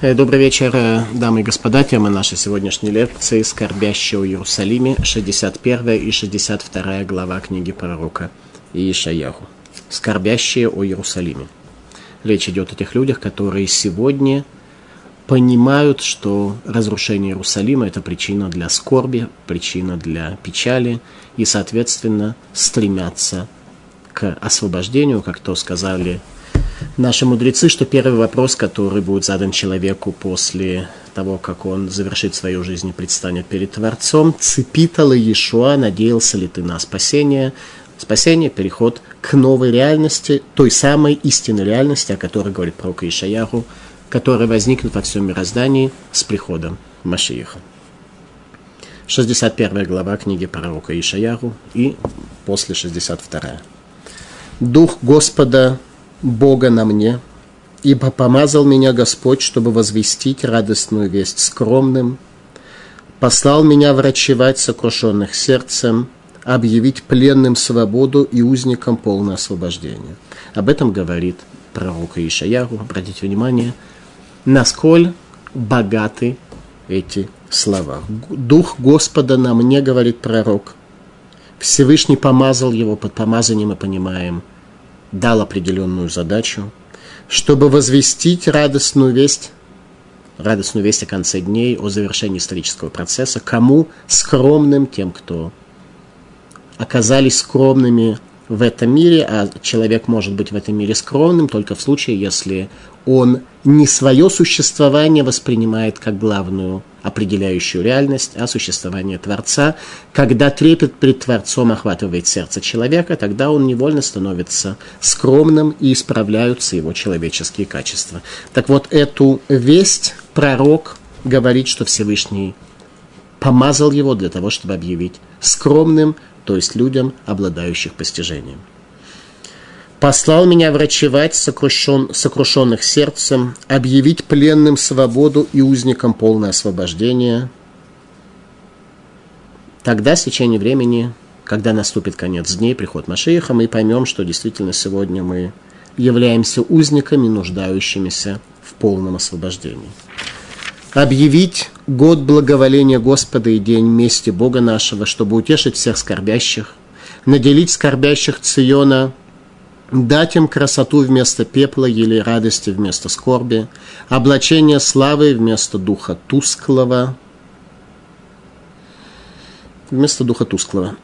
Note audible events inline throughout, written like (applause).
Э, добрый вечер, э, дамы и господа. Тема нашей сегодняшней лекции «Скорбящие о Иерусалиме», 61 и 62 глава книги пророка Иешаяху. «Скорбящие о Иерусалиме». Речь идет о тех людях, которые сегодня понимают, что разрушение Иерусалима – это причина для скорби, причина для печали, и, соответственно, стремятся к освобождению, как то сказали наши мудрецы, что первый вопрос, который будет задан человеку после того, как он завершит свою жизнь и предстанет перед Творцом, цепитала Иешуа, надеялся ли ты на спасение, спасение, переход к новой реальности, той самой истинной реальности, о которой говорит пророк Ишаяху, которая возникнет во всем мироздании с приходом Машииха. 61 глава книги пророка Ишаяху и после 62. Дух Господа Бога на мне, ибо помазал меня Господь, чтобы возвестить радостную весть скромным, послал меня врачевать сокрушенных сердцем, объявить пленным свободу и узникам полное освобождение. Об этом говорит пророк Ишаяру. Обратите внимание, насколько богаты эти слова. Дух Господа на мне, говорит пророк. Всевышний помазал его, под помазанием мы понимаем – дал определенную задачу, чтобы возвестить радостную весть, радостную весть о конце дней, о завершении исторического процесса, кому? Скромным, тем, кто оказались скромными в этом мире, а человек может быть в этом мире скромным только в случае, если он не свое существование воспринимает как главную определяющую реальность, а существование Творца. Когда трепет пред Творцом охватывает сердце человека, тогда он невольно становится скромным и исправляются его человеческие качества. Так вот, эту весть пророк говорит, что Всевышний помазал его для того, чтобы объявить скромным, то есть людям, обладающих постижением послал меня врачевать сокрушен, сокрушенных сердцем, объявить пленным свободу и узникам полное освобождение. Тогда, с течением времени, когда наступит конец дней, приход Машииха, мы поймем, что действительно сегодня мы являемся узниками, нуждающимися в полном освобождении. Объявить год благоволения Господа и день мести Бога нашего, чтобы утешить всех скорбящих, наделить скорбящих Циона – дать им красоту вместо пепла или радости вместо скорби, облачение славы вместо духа тусклого, вместо духа тусклого.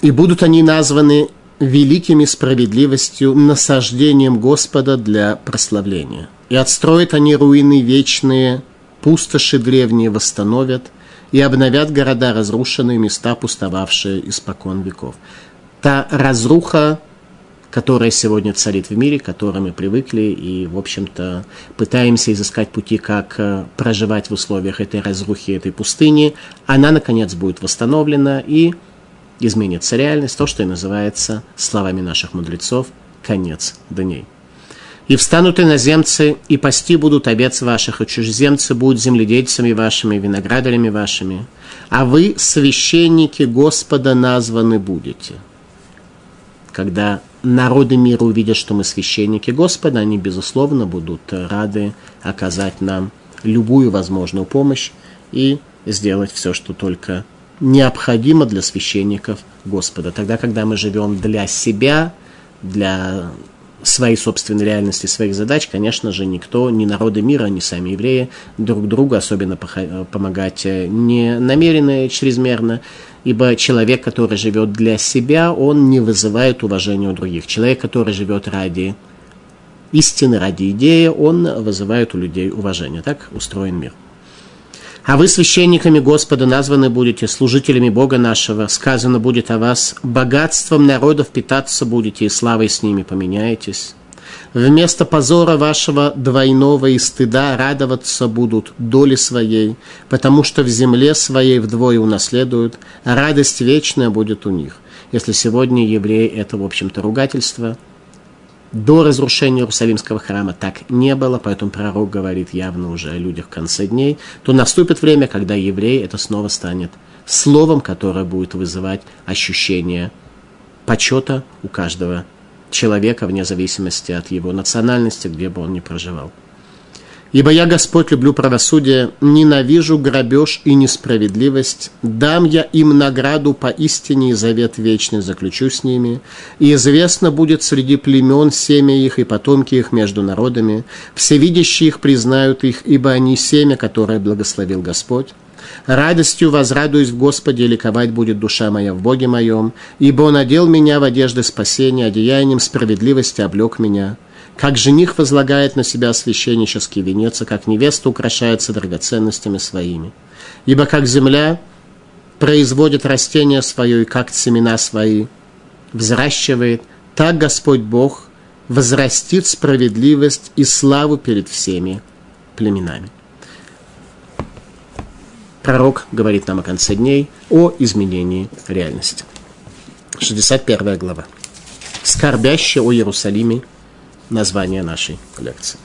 И будут они названы великими справедливостью, насаждением Господа для прославления. И отстроят они руины вечные, пустоши древние восстановят, и обновят города разрушенные, места пустовавшие испокон веков. Та разруха, которая сегодня царит в мире, к которой мы привыкли и, в общем-то, пытаемся изыскать пути, как э, проживать в условиях этой разрухи, этой пустыни, она, наконец, будет восстановлена и изменится реальность, то, что и называется словами наших мудрецов «конец дней». И встанут иноземцы, и пасти будут овец ваших, и чужеземцы будут земледельцами вашими, виноградарями вашими, а вы, священники Господа, названы будете. Когда народы мира увидят, что мы священники Господа, они, безусловно, будут рады оказать нам любую возможную помощь и сделать все, что только необходимо для священников Господа. Тогда, когда мы живем для себя, для своей собственной реальности, своих задач, конечно же, никто, ни народы мира, ни сами евреи друг другу особенно помогать не намеренно чрезмерно, ибо человек, который живет для себя, он не вызывает уважения у других. Человек, который живет ради истины, ради идеи, он вызывает у людей уважение. Так устроен мир. А вы священниками Господа названы будете, служителями Бога нашего. Сказано будет о вас, богатством народов питаться будете, и славой с ними поменяетесь. Вместо позора вашего двойного и стыда радоваться будут доли своей, потому что в земле своей вдвое унаследуют, а радость вечная будет у них. Если сегодня евреи – это, в общем-то, ругательство, до разрушения Иерусалимского храма так не было, поэтому пророк говорит явно уже о людях в конце дней, то наступит время, когда еврей это снова станет словом, которое будет вызывать ощущение почета у каждого человека, вне зависимости от его национальности, где бы он ни проживал. Ибо я, Господь, люблю правосудие, ненавижу грабеж и несправедливость. Дам я им награду по истине и завет вечный заключу с ними. И известно будет среди племен семя их и потомки их между народами. Всевидящие их признают их, ибо они семя, которое благословил Господь. Радостью возрадуюсь в Господе, ликовать будет душа моя в Боге моем, ибо Он одел меня в одежды спасения, одеянием справедливости облег меня как жених возлагает на себя священнический венец, и как невеста украшается драгоценностями своими. Ибо как земля производит растение свое и как семена свои взращивает, так Господь Бог возрастит справедливость и славу перед всеми племенами. Пророк говорит нам о конце дней, о изменении реальности. 61 глава. Скорбящий о Иерусалиме название нашей лекции.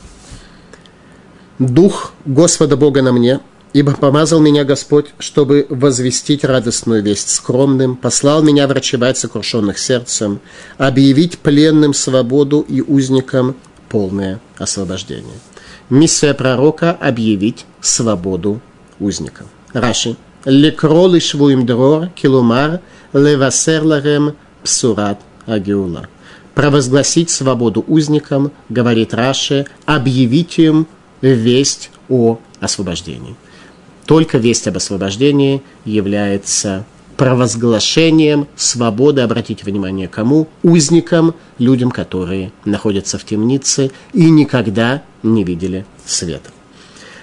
Дух Господа Бога на мне, ибо помазал меня Господь, чтобы возвестить радостную весть скромным, послал меня врачевать сокрушенных сердцем, объявить пленным свободу и узникам полное освобождение. Миссия пророка – объявить свободу узникам. Раши. Лекро лишвуим дрор, килумар, левасер ларем, псурат агиула провозгласить свободу узникам, говорит Раши, объявить им весть о освобождении. Только весть об освобождении является провозглашением свободы, обратите внимание, кому? Узникам, людям, которые находятся в темнице и никогда не видели света.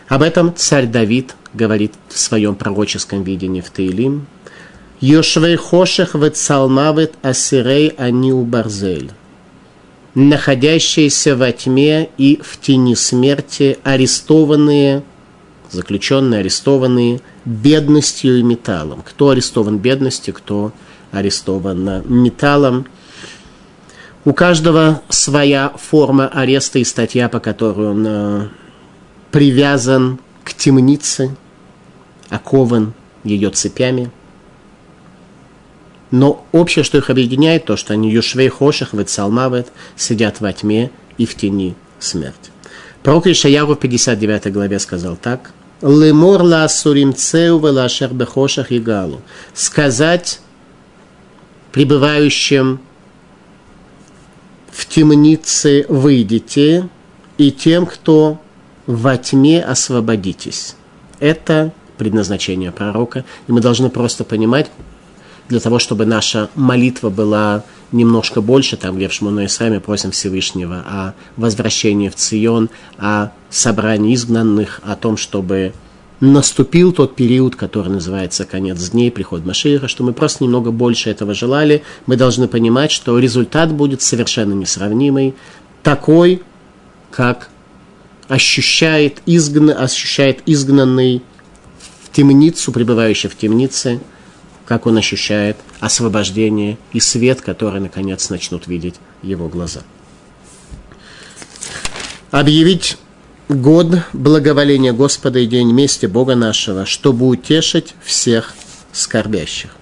Об этом царь Давид говорит в своем пророческом видении в Таилим. «Йошвей хошех вет салмавет асирей аниу барзель» находящиеся во тьме и в тени смерти, арестованные, заключенные, арестованные бедностью и металлом. Кто арестован бедностью, кто арестован металлом. У каждого своя форма ареста и статья, по которой он э, привязан к темнице, окован ее цепями – но общее, что их объединяет, то, что они юшвей хоших, вецалмавет, сидят во тьме и в тени смерти. Пророк Ишаяру в 59 главе сказал так. Лемор ла суримцеу велашер бехошах и галу. Сказать пребывающим в темнице выйдите, и тем, кто во тьме освободитесь. Это предназначение пророка, и мы должны просто понимать, для того, чтобы наша молитва была немножко больше, там, где в Шмоной Исраме просим Всевышнего о возвращении в Цион, о собрании изгнанных, о том, чтобы наступил тот период, который называется конец дней, приход Машиха, что мы просто немного больше этого желали, мы должны понимать, что результат будет совершенно несравнимый, такой, как ощущает, изгна, ощущает изгнанный в темницу, пребывающий в темнице, как он ощущает освобождение и свет, который, наконец, начнут видеть его глаза. Объявить год благоволения Господа и день мести Бога нашего, чтобы утешить всех скорбящих.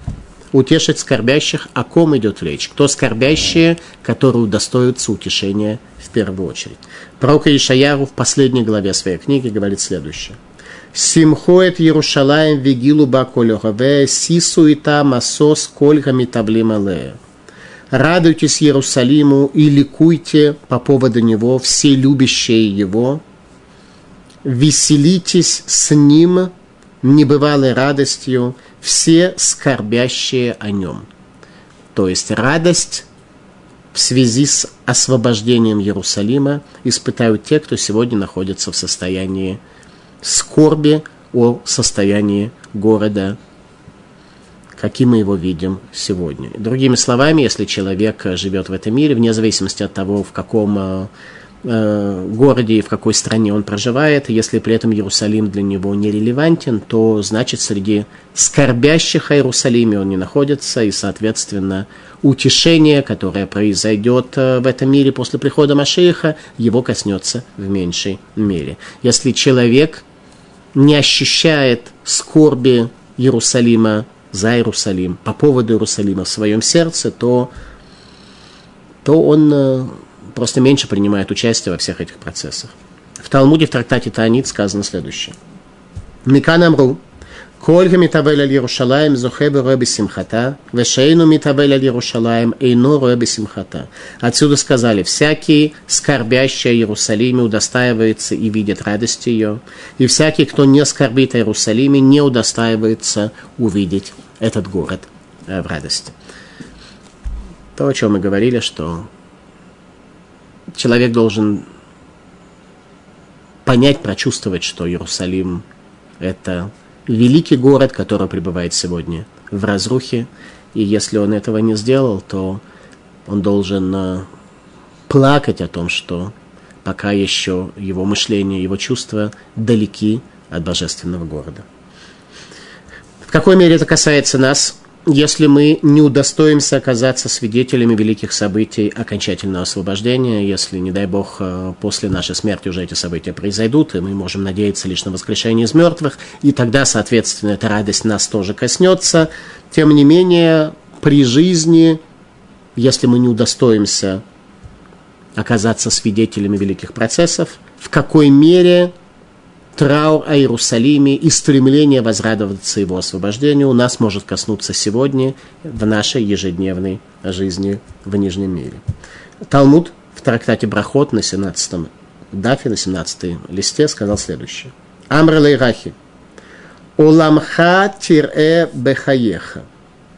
Утешить скорбящих, о ком идет речь? Кто скорбящие, которые удостоятся утешения в первую очередь? Пророк Ишаяру в последней главе своей книги говорит следующее – Симхоет Иерушалаем вигилу баколехаве, сису и там асос кольга митаблималея. Радуйтесь Иерусалиму и ликуйте по поводу него, все любящие его. Веселитесь с ним небывалой радостью, все скорбящие о нем. То есть радость в связи с освобождением Иерусалима испытают те, кто сегодня находится в состоянии скорби о состоянии города, каким мы его видим сегодня. Другими словами, если человек живет в этом мире, вне зависимости от того, в каком э, э, городе и в какой стране он проживает, если при этом Иерусалим для него нерелевантен, то значит среди скорбящих о Иерусалиме он не находится, и, соответственно, утешение, которое произойдет э, в этом мире после прихода Машииха, его коснется в меньшей мере. Если человек не ощущает скорби Иерусалима за Иерусалим, по поводу Иерусалима в своем сердце, то, то он э, просто меньше принимает участие во всех этих процессах. Талмуде в трактате Таанит сказано следующее. Микан Амру, Кольга митабель аль Иерушалаем зохебе роби симхата, вешейну митабель аль Иерушалаем эйно роби симхата. Отсюда сказали, всякий скорбящий о Иерусалиме удостаивается и видит радости ее, и всякий, кто не скорбит о Иерусалиме, не удостаивается увидеть этот город в радости. То, о чем мы говорили, что человек должен понять, прочувствовать, что Иерусалим – это великий город, который пребывает сегодня в разрухе, и если он этого не сделал, то он должен э, плакать о том, что пока еще его мышление, его чувства далеки от божественного города. В какой мере это касается нас? Если мы не удостоимся оказаться свидетелями великих событий окончательного освобождения, если, не дай Бог, э, после нашей смерти уже эти события произойдут, и мы можем надеяться лишь на воскрешение из мертвых, и тогда, соответственно, эта радость нас тоже коснется. Тем не менее, при жизни, если мы не удостоимся оказаться свидетелями великих процессов, в какой мере траур о Иерусалиме и стремление возрадоваться его освобождению нас может коснуться сегодня в нашей ежедневной жизни в Нижнем мире. Талмуд в трактате Брахот на 17 дафе, на 17 листе сказал следующее. Амр лейрахи. Уламха тире бехаеха.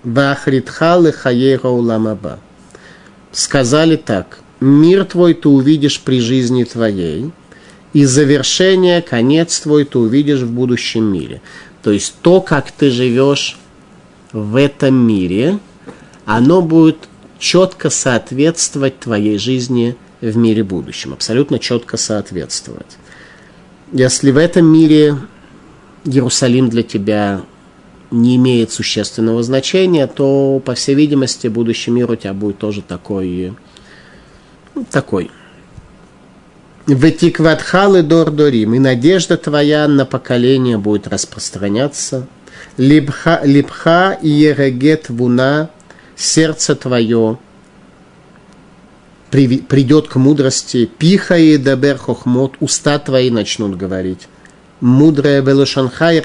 Вахритха лехаеха уламаба. Сказали так. Мир твой ты увидишь при жизни твоей – и завершение, конец твой ты увидишь в будущем мире. То есть то, как ты живешь в этом мире, оно будет четко соответствовать твоей жизни в мире будущем, абсолютно четко соответствовать. Если в этом мире Иерусалим для тебя не имеет существенного значения, то, по всей видимости, будущий мир у тебя будет тоже такой, такой – Ветикватхалы дор-дорим, и надежда твоя на поколение будет распространяться. Липха, липха и ерегет вуна, сердце твое придет к мудрости. Пиха и дабер хохмот, уста твои начнут говорить. Мудрая белошанха и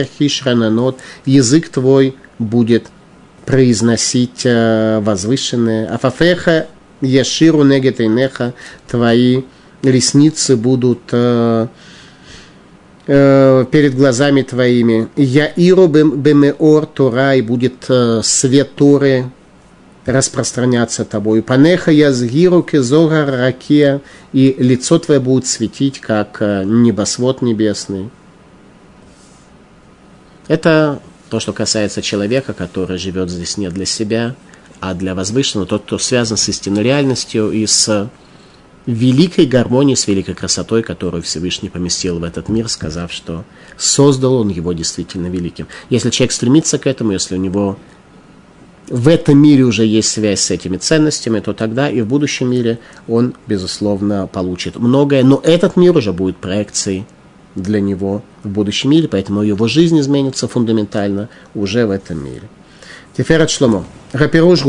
язык твой будет произносить э, возвышенное. Афафеха яширу негетейнеха, твои ресницы будут э, э, перед глазами твоими. Я иру бемеор Тора, и будет э, свет Торы распространяться тобой. Панеха язгиру кезора ракия, и лицо твое будет светить, как небосвод небесный. Это то, что касается человека, который живет здесь не для себя, а для возвышенного, тот, кто связан с истинной реальностью и с великой гармонии, с великой красотой, которую Всевышний поместил в этот мир, сказав, что создал он его действительно великим. Если человек стремится к этому, если у него в этом мире уже есть связь с этими ценностями, то тогда и в будущем мире он, безусловно, получит многое. Но этот мир уже будет проекцией для него в будущем мире, поэтому его жизнь изменится фундаментально уже в этом мире. Теперь от Шломо. Раперуш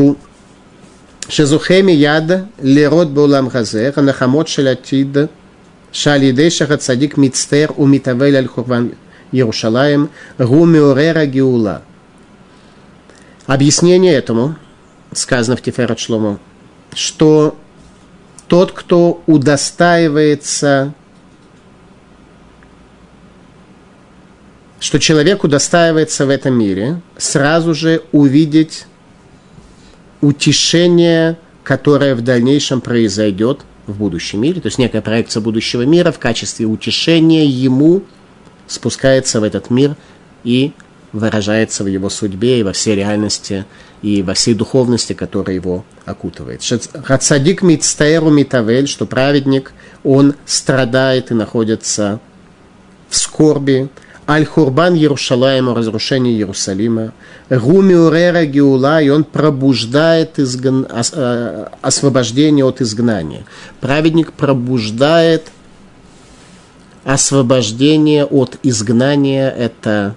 Шезухе мияд лерот баулам хазе, ханахамот шелятид, шалидей шахат садик мицтер у митавель аль хурван Иерушалаем, гу меорера геула. Объяснение этому сказано в Тиферат Шломо, что тот, кто удостаивается что человеку удостаивается в этом мире сразу же увидеть утешение, которое в дальнейшем произойдет в будущем мире, то есть некая проекция будущего мира в качестве утешения ему спускается в этот мир и выражается в его судьбе и во всей реальности и во всей духовности, которая его окутывает. Хацадик мицтаэру митавель, что праведник, он страдает и находится в скорби, Аль-Хурбан Иерушалаема, разрушение Иерусалима. Гуми Урера Геула, и он пробуждает изгн... Э, освобождение от изгнания. Праведник пробуждает освобождение от изгнания. Это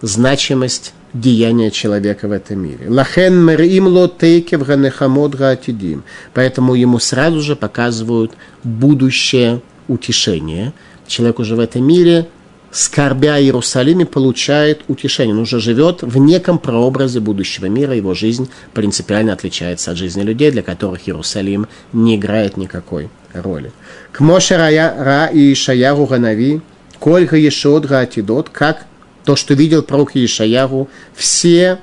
значимость деяния человека в этом мире. Лахен мерим ло тейкев ганехамод гаатидим. Поэтому ему сразу же показывают будущее утешение. Человек уже в этом мире, скорбя Иерусалиме, получает утешение. Он уже живет в неком прообразе будущего мира. Его жизнь принципиально отличается от жизни людей, для которых Иерусалим не играет никакой роли. К Моше Ра и Ишаяру Ганави, Кольга Ешод Гаатидот, как то, что видел пророк Ишаяру, все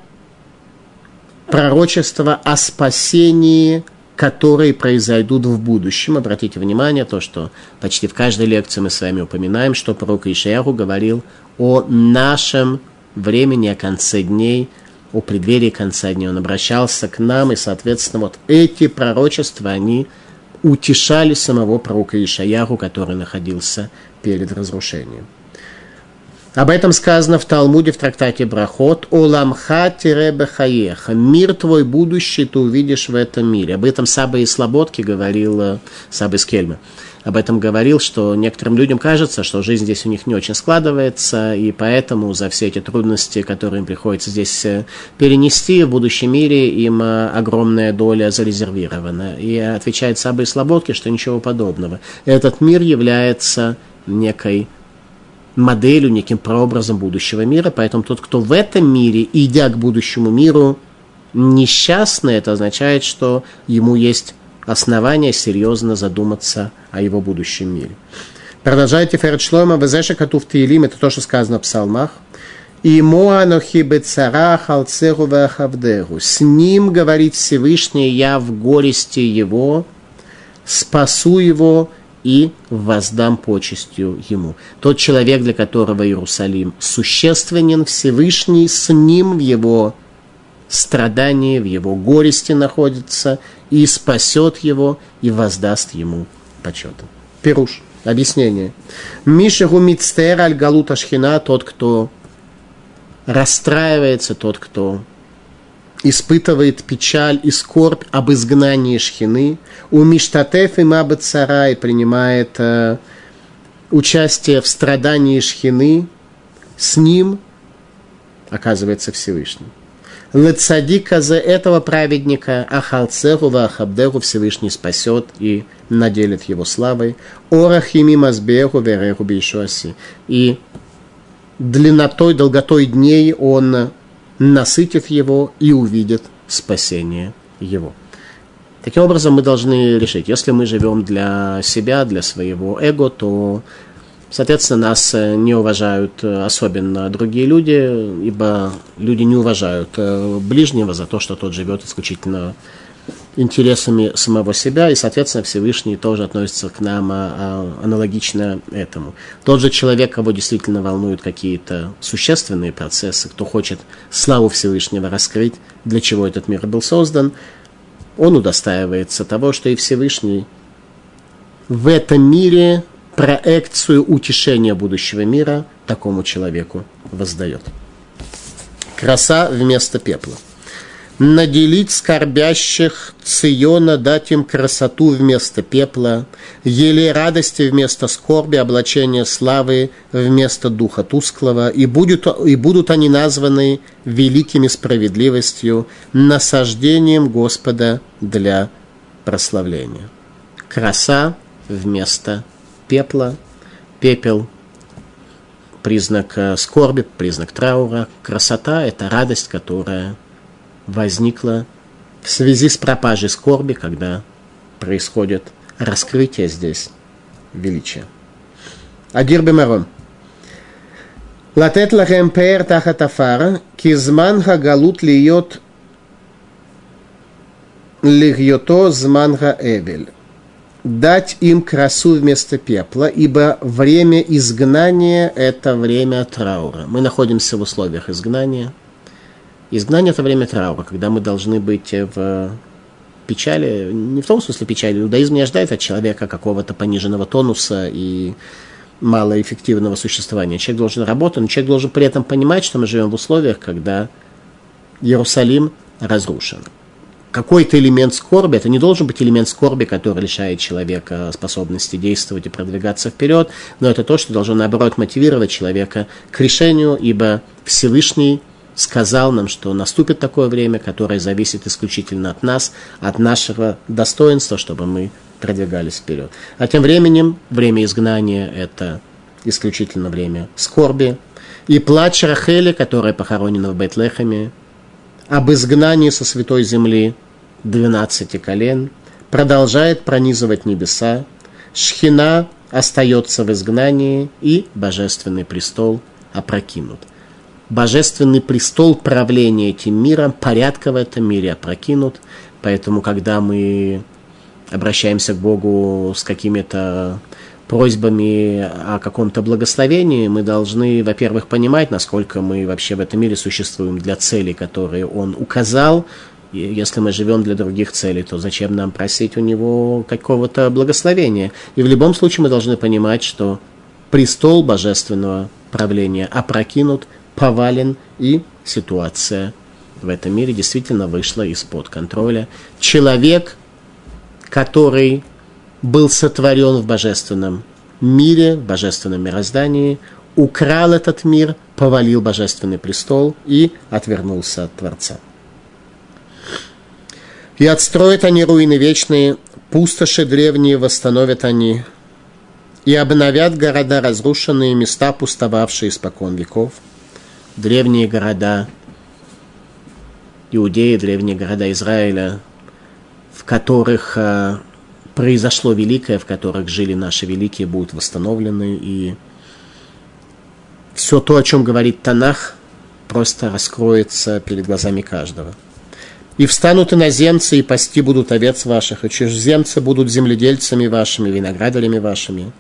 пророчества о спасении которые произойдут в будущем. Обратите внимание, то, что почти в каждой лекции мы с вами упоминаем, что пророк Ишаяху говорил о нашем времени, о конце дней, о преддверии конца дней. Он обращался к нам, и, соответственно, вот эти пророчества, они утешали самого пророка Ишаяху, который находился перед разрушением. Об этом сказано в Талмуде в трактате Брахот. «Оламха тиребехаеха» «Мир твой будущий ты увидишь в этом мире». Об этом Саба из Слободки говорил э, Саба из Кельма. Об этом говорил, что некоторым людям кажется, что жизнь здесь у них не очень складывается, и поэтому за все эти трудности, которые им приходится здесь э, перенести, в будущем мире им э, огромная доля зарезервирована. И отвечает Саба из Слободки, что ничего подобного. Этот мир является некой моделью, неким прообразом будущего мира. Поэтому тот, кто в этом мире, идя к будущему миру, несчастный, это означает, что ему есть основания серьезно задуматься о его будущем мире. Продолжайте Ферд Шлойма, Везеша Катув Таилим, это то, что сказано в псалмах. И Моанохи Бецарах Алцеру Вахавдеру. С ним, говорит Всевышний, я в горести его, спасу его и воздам почестью ему. Тот человек, для которого Иерусалим существенен, Всевышний с ним в его страдании, в его горести находится, и спасет его, и воздаст ему почетом. Пируш. Объяснение. Миша гумицтер аль галута шхина, тот, кто расстраивается, тот, кто испытывает печаль и скорбь об изгнании Шхины. У Миштатеф и и принимает э, участие в страдании Шхины. С ним оказывается Всевышний. Лецадика за этого праведника Ахалцеху Вахабдеху Всевышний спасет и наделит его славой. Орахими Мазбеху Вереху Бейшуаси. И длиннотой, долготой дней он насытив его и увидит спасение его. Таким образом, мы должны решить, если мы живем для себя, для своего эго, то, соответственно, нас не уважают особенно другие люди, ибо люди не уважают ближнего за то, что тот живет исключительно интересами самого себя, и, соответственно, Всевышний тоже относится к нам а, а, аналогично этому. Тот же человек, кого действительно волнуют какие-то существенные процессы, кто хочет славу Всевышнего раскрыть, для чего этот мир был создан, он удостаивается того, что и Всевышний в этом мире проекцию утешения будущего мира такому человеку воздает. Краса вместо пепла – наделить скорбящих Циона, дать им красоту вместо пепла, еле радости вместо скорби, облачение славы вместо духа тусклого, и, будет, и будут они названы великими справедливостью, насаждением Господа для прославления. Краса вместо пепла, пепел признак э, скорби, признак траура, красота – это радость, которая возникла в связи с пропажей скорби, когда происходит раскрытие здесь величия. Адир Бемарон. Латет лахем пэр тахат афара, кизман хагалут льет лихьото зманга эвель. Дать им красу вместо пепла, ибо время изгнания – это время траура. Мы находимся в условиях изгнания. Изгнание – это время траура, когда мы должны быть в печали, не в том смысле печали, иудаизм не ожидает от человека какого-то пониженного тонуса и малоэффективного существования. Человек должен работать, но человек должен при этом понимать, что мы живем в условиях, когда Иерусалим разрушен. Какой-то элемент скорби, это не должен быть элемент скорби, который лишает человека способности действовать и продвигаться вперед, но это то, что должно, наоборот, мотивировать человека к решению, ибо Всевышний сказал нам, что наступит такое время, которое зависит исключительно от нас, от нашего достоинства, чтобы мы продвигались вперед. А тем временем время изгнания – это исключительно время скорби. И плач Рахели, которая похоронена в Бетлехеме, об изгнании со святой земли 12 колен, продолжает пронизывать небеса. Шхина остается в изгнании, и божественный престол опрокинут. Божественный престол правления этим миром, порядка в этом мире опрокинут. Поэтому, когда мы обращаемся к Богу с какими-то просьбами о каком-то благословении, мы должны, во-первых, понимать, насколько мы вообще в этом мире существуем для целей, которые Он указал. И если мы живем для других целей, то зачем нам просить у Него какого-то благословения? И в любом случае мы должны понимать, что престол божественного правления опрокинут, повален, и ситуация в этом мире действительно вышла из-под контроля. Человек, который был сотворен в божественном мире, в божественном мироздании, украл этот мир, повалил божественный престол и отвернулся от Творца. И отстроят они руины вечные, пустоши древние восстановят они, и обновят города разрушенные, места пустовавшие испокон веков. Древние города Иудеи, древние города Израиля, в которых а, произошло великое, в которых жили наши великие, будут восстановлены. И все то, о чем говорит Танах, просто раскроется перед глазами каждого. И встанут иноземцы, и пасти будут овец ваших, и чужеземцы будут земледельцами вашими, виноградарями вашими.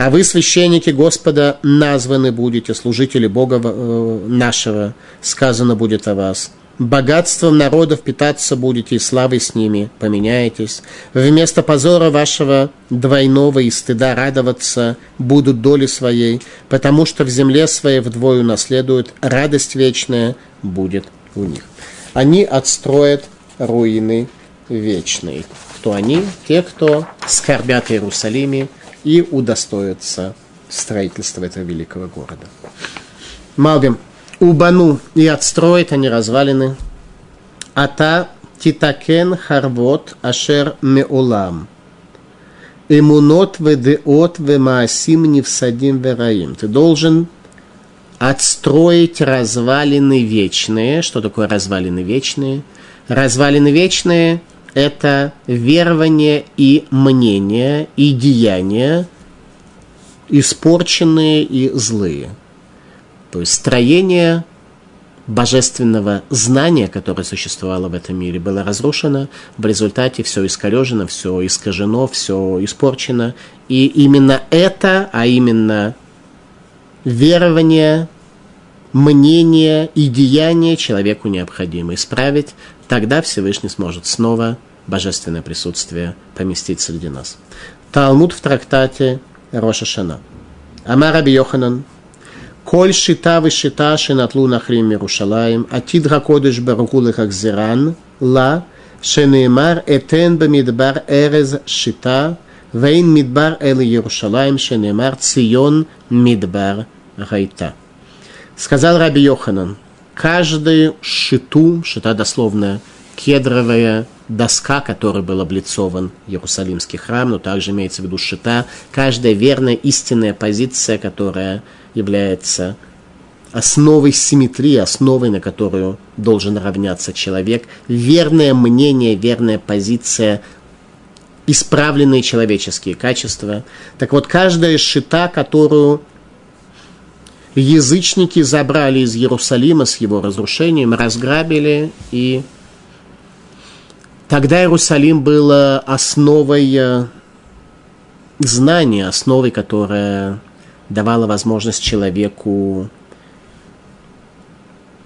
А вы, священники Господа, названы будете, служители Бога э, нашего, сказано будет о вас – богатством народов питаться будете и славой с ними поменяетесь. Вместо позора вашего двойного и стыда радоваться будут доли своей, потому что в земле своей вдвое наследуют, радость вечная будет у них. Они отстроят руины вечные. Кто они? Те, кто скорбят о Иерусалиме и удостоятся строительства этого великого города. Малбим. Убану и отстроит они развалины. Ата титакен харвот ашер меулам. Эмунот ведеот вемаасим невсадим вераим. Ты должен отстроить развалины вечные. Что такое развалины вечные? Развалины вечные – это верование и мнение, и деяния, испорченные и злые – то есть строение божественного знания, которое существовало в этом мире, было разрушено, в результате все искорежено, все искажено, все испорчено. И именно это, а именно верование, мнение и деяние человеку необходимо исправить, Тогда Всевышний сможет снова божественное присутствие поместить среди нас. Талмуд в трактате Роша Шана. Амар Раби Йоханан. Коль шита вы шита шинатлу на хриме шенатлу а Иерушалаем, атид хакодыш барукулы хакзиран, ла, шенеймар этен бамидбар эрез шита, вейн мидбар эли Иерушалаем, шенеймар цион мидбар гайта. Сказал Раби Йоханан, каждую шиту, шита дословно кедровая доска, которой был облицован Иерусалимский храм, но также имеется в виду шита, каждая верная истинная позиция, которая является основой симметрии, основой, на которую должен равняться человек, верное мнение, верная позиция, исправленные человеческие качества. Так вот, каждая шита, которую язычники забрали из Иерусалима с его разрушением, разграбили, и тогда Иерусалим был основой э, знания, основой, которая давала возможность человеку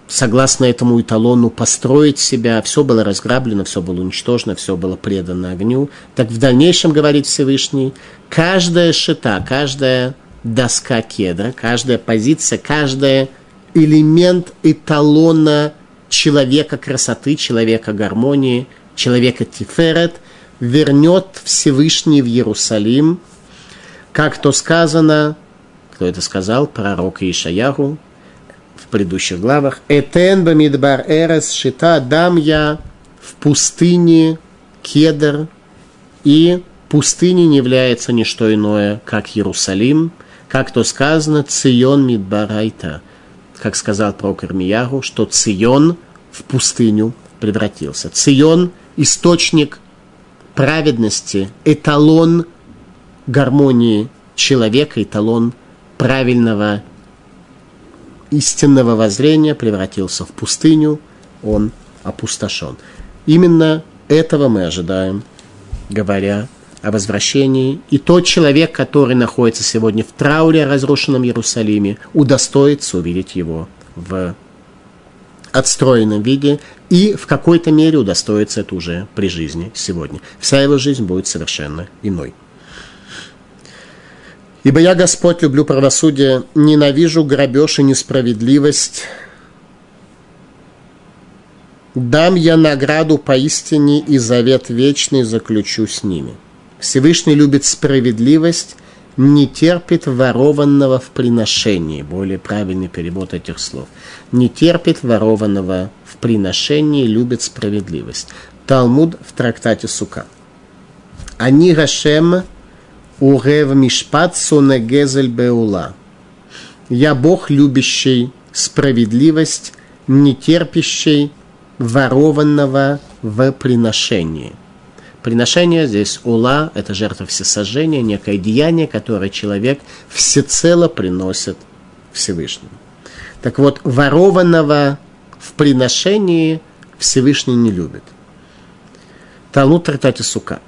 согласно этому эталону построить себя, все было разграблено, все было уничтожено, все было предано огню. Так в дальнейшем, говорит Всевышний, каждая шита, каждая доска кедра, каждая позиция, каждый элемент эталона человека красоты, человека гармонии, человека тиферет вернет Всевышний в Иерусалим, как то сказано, кто это сказал? Пророк Ишаяху в предыдущих главах. Этен бамидбар эрес шита дам я в пустыне кедр и пустыне не является ни что иное, как Иерусалим, как то сказано, Цион Мидбарайта, как сказал пророк Ирмияру, что Цион в пустыню превратился. Цион – источник праведности, эталон гармонии человека, эталон правильного истинного воззрения превратился в пустыню, он опустошен. Именно этого мы ожидаем, говоря о возвращении. И тот человек, который находится сегодня в трауре о разрушенном Иерусалиме, удостоится увидеть его в отстроенном виде и в какой-то мере удостоится это уже при жизни сегодня. Вся его жизнь будет совершенно иной. Ибо я, Господь, люблю правосудие, ненавижу грабеж и несправедливость. Дам я награду поистине и завет вечный заключу с ними. Всевышний любит справедливость, не терпит ворованного в приношении. Более правильный перевод этих слов. Не терпит ворованного в приношении, любит справедливость. Талмуд в трактате Сука. Они Рашем Урев Мишпат Гезель Беула. Я Бог, любящий справедливость, не терпящий ворованного в приношении. Приношение здесь ула – это жертва всесожжения, некое деяние, которое человек всецело приносит Всевышнему. Так вот, ворованного в приношении Всевышний не любит. Талмуд Тратати Сука.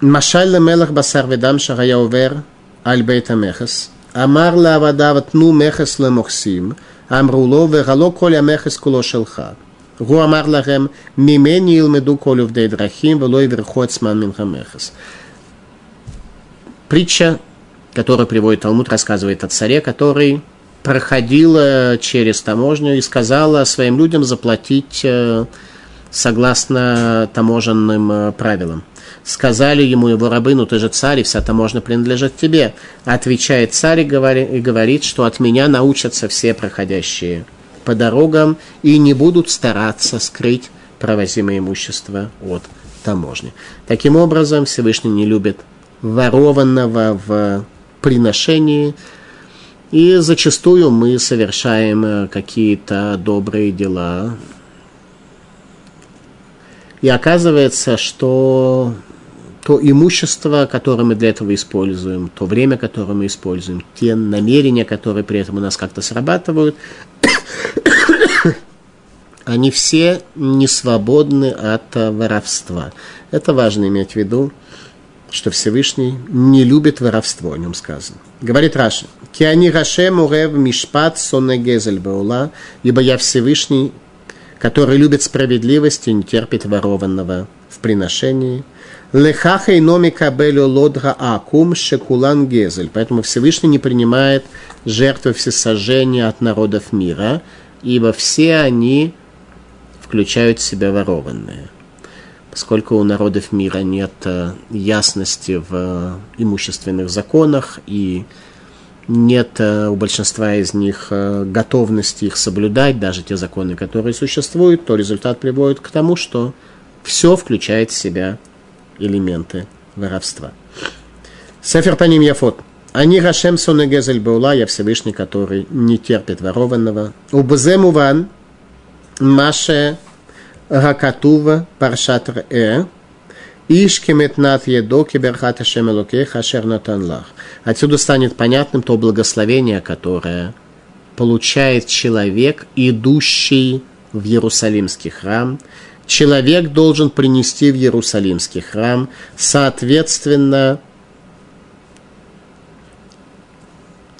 Машаль мелах басар ведам шарая увер аль бейта мехес. Амар ла авадават ну мехес ле мухсим. Амруло вегало коля а мехес куло шелха. Гуамар лахем мимени илмеду колю вдей драхим велой верхоцман минхамехас. Притча, которую приводит Талмуд, рассказывает о царе, который проходил через таможню и сказала своим людям заплатить э, согласно таможенным э, правилам. Сказали ему его рабы, ну ты же царь, и вся таможня принадлежит тебе. Отвечает царь и говорит, что от меня научатся все проходящие по дорогам и не будут стараться скрыть провозимое имущество от таможни. Таким образом, Всевышний не любит ворованного в приношении, и зачастую мы совершаем какие-то добрые дела, и оказывается, что то имущество, которое мы для этого используем, то время, которое мы используем, те намерения, которые при этом у нас как-то срабатывают, они все не свободны от воровства. Это важно иметь в виду, что Всевышний не любит воровство, о нем сказано. Говорит Раша, «Киани Рашем урев мишпат сонегезель баула, ибо я Всевышний, который любит справедливость и не терпит ворованного в приношении, Лехаха и номика белю лодра акум шекулан гезель. Поэтому Всевышний не принимает жертвы всесожжения от народов мира, ибо все они включают в себя ворованные. Поскольку у народов мира нет э, ясности в э, имущественных законах и нет э, у большинства из них готовности их соблюдать, даже те законы, которые существуют, то результат приводит к тому, что все включает в себя элементы воровства. Сефер Паним Яфот. Они Рашем Сонегезель Баула, я Всевышний, который не терпит ворованного. Убзе Муван, Маше Ракатува Паршат Э, Иш кеметнат едо киберхат Ашем Элокеха Ашер Натанлах. Отсюда станет понятным то благословение, которое получает человек, идущий в Иерусалимский храм, человек должен принести в Иерусалимский храм, соответственно,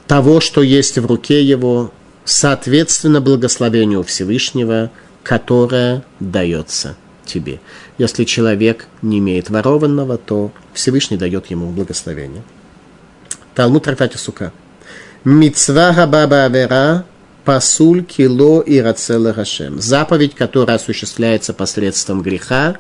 того, что есть в руке его, соответственно благословению Всевышнего, которое дается тебе. Если человек не имеет ворованного, то Всевышний дает ему благословение. Талмуд Трактате Сука. Мицва Габаба Авера Пасуль, кило и рацела Гашем. Заповедь, которая осуществляется посредством греха,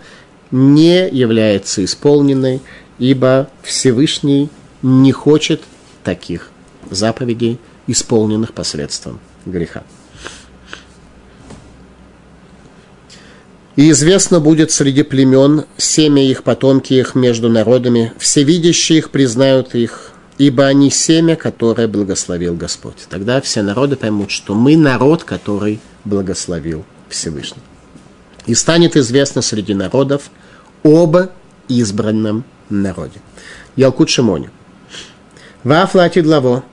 не является исполненной, ибо Всевышний не хочет таких заповедей, исполненных посредством греха. И известно будет среди племен семя их, потомки их между народами, всевидящие их признают их, ибо они семя, которое благословил Господь. Тогда все народы поймут, что мы народ, который благословил Всевышний. И станет известно среди народов об избранном народе. Ялкут Шимони. Вафлати главо.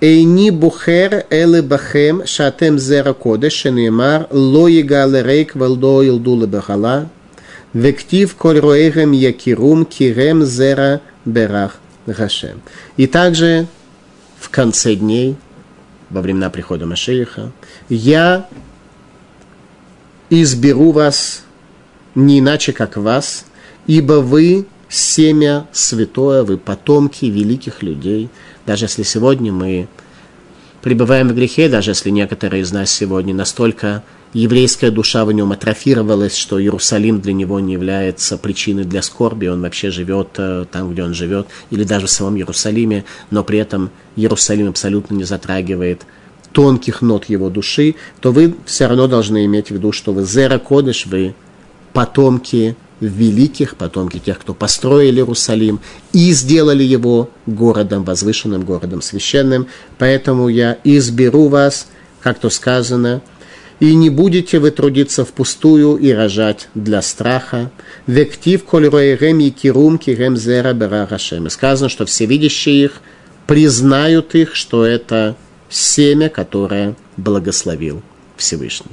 Эйни бухер эле бахем шатем зера кодеш шенемар ло егал рейк валдо илду лебахала вектив коль роэгем якирум кирем зера берах Гашем. И также в конце дней, во времена прихода Машеиха, я изберу вас не иначе, как вас, ибо вы семя святое, вы потомки великих людей – даже если сегодня мы пребываем в грехе, даже если некоторые из нас сегодня настолько еврейская душа в нем атрофировалась, что Иерусалим для него не является причиной для скорби, он вообще живет э, там, где он живет, или даже в самом Иерусалиме, но при этом Иерусалим абсолютно не затрагивает тонких нот его души, то вы все равно должны иметь в виду, что вы зера кодыш, вы потомки великих, потомки тех, кто построили Иерусалим и сделали его городом, возвышенным городом священным. Поэтому я изберу вас, как то сказано, и не будете вы трудиться впустую и рожать для страха. Вектив коль роерем и кирум кирем зера бера Сказано, что все видящие их признают их, что это семя, которое благословил Всевышний.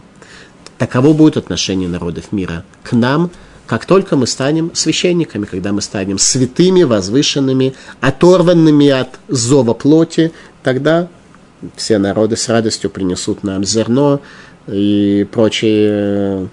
Таково будет отношение народов мира к нам – как только мы станем священниками, когда мы станем святыми, возвышенными, оторванными от зова плоти, тогда все народы с радостью принесут нам зерно и прочие э,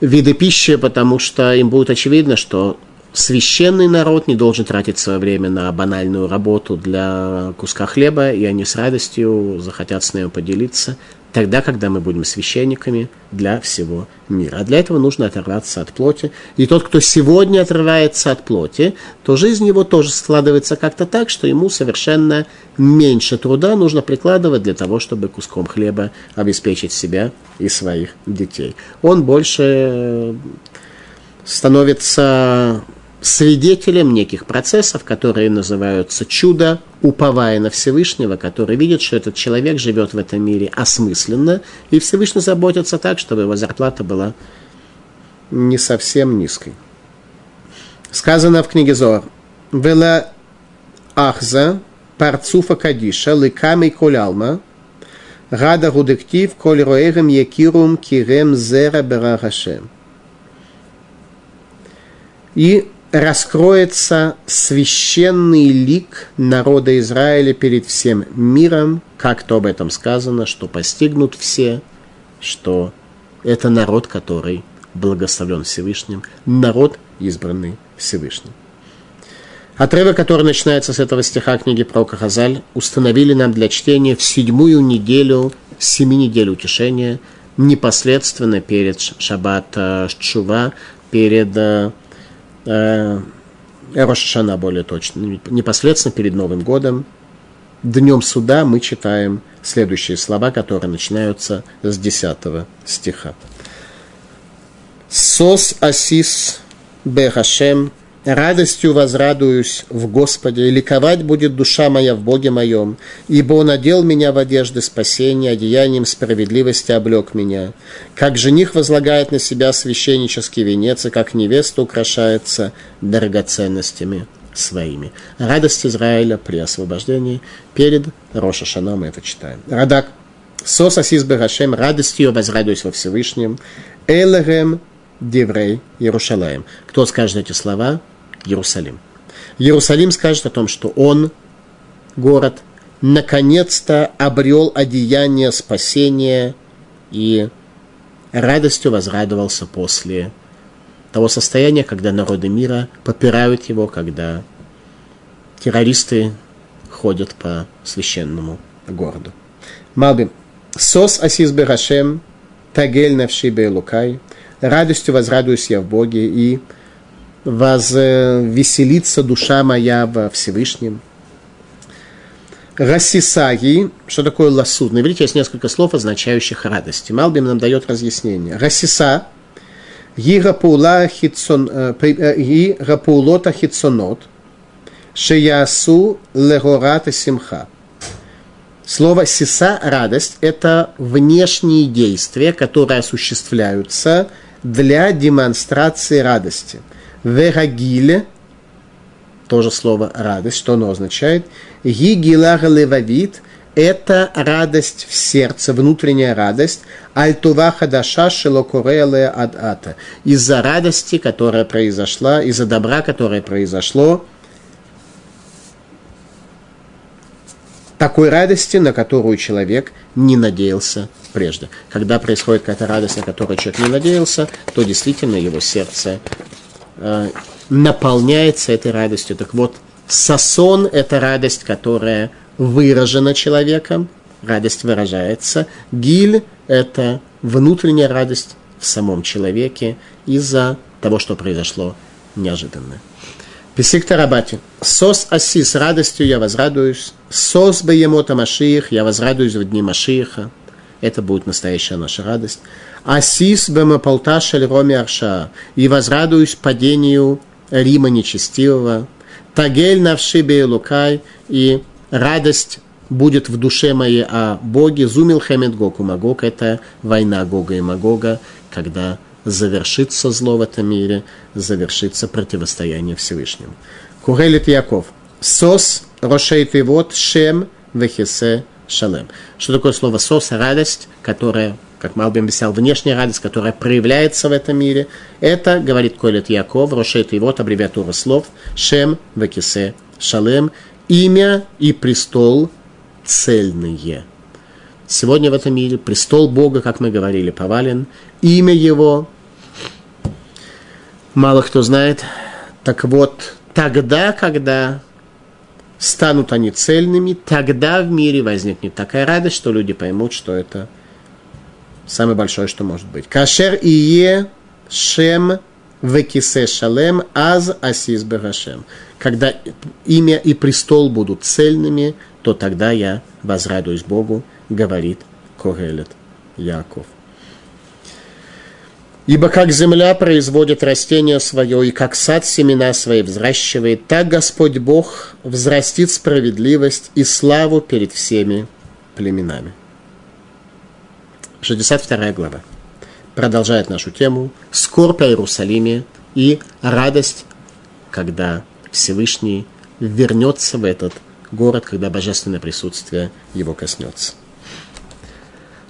виды пищи, потому что им будет очевидно, что священный народ не должен тратить свое время на банальную работу для куска хлеба, и они с радостью захотят с ним поделиться тогда, когда мы будем священниками для всего мира. А для этого нужно оторваться от плоти. И тот, кто сегодня отрывается от плоти, то жизнь его тоже складывается как-то так, что ему совершенно меньше труда нужно прикладывать для того, чтобы куском хлеба обеспечить себя и своих детей. Он больше э, становится свидетелем неких процессов, которые называются чудо, уповая на Всевышнего, который видит, что этот человек живет в этом мире осмысленно, и Всевышний заботится так, чтобы его зарплата была не совсем низкой. Сказано в книге Зор, «Вела ахза парцуфа кадиша ликами колялма, рада гудектив коль роэрем якирум кирем зера берахашем». И раскроется священный лик народа Израиля перед всем миром, как то об этом сказано, что постигнут все, что это народ, который благословлен Всевышним, народ, избранный Всевышним. Отрывок, который начинается с этого стиха книги про Хазаль, установили нам для чтения в седьмую неделю, семи недель утешения, непосредственно перед Шаббат Чува, перед э, э, Рошашана более точно, непосредственно перед Новым годом, днем суда мы читаем следующие слова, которые начинаются с 10 стиха. Сос асис бехашем радостью возрадуюсь в Господе, и ликовать будет душа моя в Боге моем, ибо Он одел меня в одежды спасения, одеянием справедливости облег меня. Как жених возлагает на себя священнический венец, и как невеста украшается драгоценностями своими. Радость Израиля при освобождении перед Роша Шана мы это читаем. Радак. Сос асис Берашем, радостью возрадуюсь во Всевышнем. Элерем Деврей Иерушалаем. Кто скажет эти слова? Иерусалим. Иерусалим скажет о том, что он, город, наконец-то обрел одеяние спасения и радостью возрадовался после того состояния, когда народы мира попирают его, когда террористы ходят по священному городу. Малбим. Сос асис берашем, тагель навши бейлукай. Радостью возрадуюсь я в Боге и возвеселится душа моя во Всевышнем. Рассисаги, что такое ласуд? На иврите есть несколько слов, означающих радость. Малбим нам дает разъяснение. Рассиса Гигапулота хитсонот, шеясу легората симха. Слово «сиса» – радость – это внешние действия, которые осуществляются для демонстрации радости. Верагиле – тоже слово «радость», что оно означает? Гигилага левавит – это радость в сердце, внутренняя радость. Альтува хадаша шелокореле ад ата. Из-за радости, которая произошла, из-за добра, которое произошло такой радости, на которую человек не надеялся прежде. Когда происходит какая-то радость, на которую человек не надеялся, то действительно его сердце наполняется этой радостью. Так вот, сосон – это радость, которая выражена человеком, радость выражается. Гиль – это внутренняя радость в самом человеке из-за того, что произошло неожиданно. Писик Тарабати. Сос оси с радостью я возрадуюсь. Сос беемота Машиих, я возрадуюсь в дни Машииха. Это будет настоящая наша радость. Асис бемаполта роми арша. И возрадуюсь падению Рима нечестивого. Тагель навши лукай. И радость будет в душе моей о Боге. Зумил хемет Гог Магог. Это война Гога и Магога, когда завершится зло в этом мире, завершится противостояние Всевышнему. Курелит Яков. Сос, рошейт и вот, шем, вехисе, шалем. Что такое слово сос? Радость, которая, как Малбим писал, внешняя радость, которая проявляется в этом мире. Это, говорит Колет Яков, рошейт и вот, аббревиатура слов, шем, вехисе, шалем. Имя и престол цельные. Сегодня в этом мире престол Бога, как мы говорили, повален. Имя Его мало кто знает. Так вот, тогда, когда станут они цельными, тогда в мире возникнет такая радость, что люди поймут, что это самое большое, что может быть. Кашер ие шем векисе шалем аз асис берашем. Когда имя и престол будут цельными, то тогда я возрадуюсь Богу, говорит Когелет Яков. Ибо как земля производит растение свое, и как сад семена свои взращивает, так Господь Бог взрастит справедливость и славу перед всеми племенами. 62 глава продолжает нашу тему «Скорбь о Иерусалиме и радость, когда Всевышний вернется в этот город, когда божественное присутствие его коснется».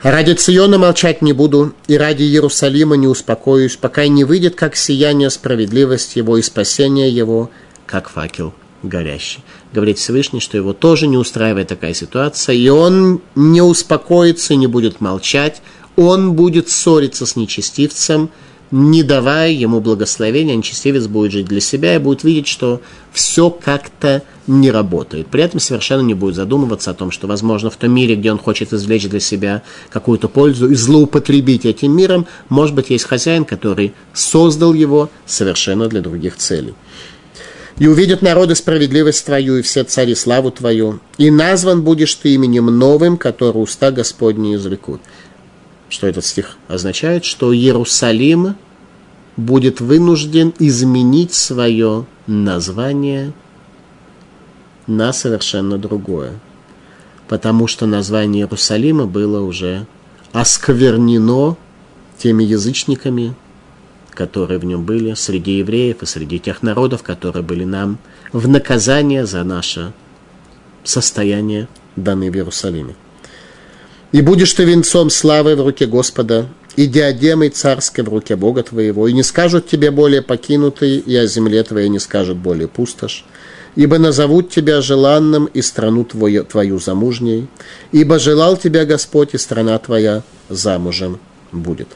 Ради Циона молчать не буду, и ради Иерусалима не успокоюсь, пока не выйдет, как сияние справедливость его и спасение его, как факел горящий. Говорит Всевышний, что его тоже не устраивает такая ситуация, и он не успокоится не будет молчать, он будет ссориться с нечестивцем, не давая ему благословения, нечестивец будет жить для себя и будет видеть, что все как-то не работает. При этом совершенно не будет задумываться о том, что, возможно, в том мире, где он хочет извлечь для себя какую-то пользу и злоупотребить этим миром, может быть, есть хозяин, который создал его совершенно для других целей. И увидят народы справедливость твою, и все цари славу твою, и назван будешь ты именем новым, который уста Господни извлекут. Что этот стих означает? Что Иерусалим будет вынужден изменить свое название на совершенно другое. Потому что название Иерусалима было уже осквернено теми язычниками, которые в нем были, среди евреев и среди тех народов, которые были нам в наказание за наше состояние, данное в Иерусалиме. И будешь ты венцом славы в руке Господа, и диадемой царской в руке Бога твоего, и не скажут тебе более покинутые, и о земле твоей не скажут более пустошь, ибо назовут тебя желанным и страну твою, твою замужней, ибо желал тебя Господь, и страна твоя замужем будет.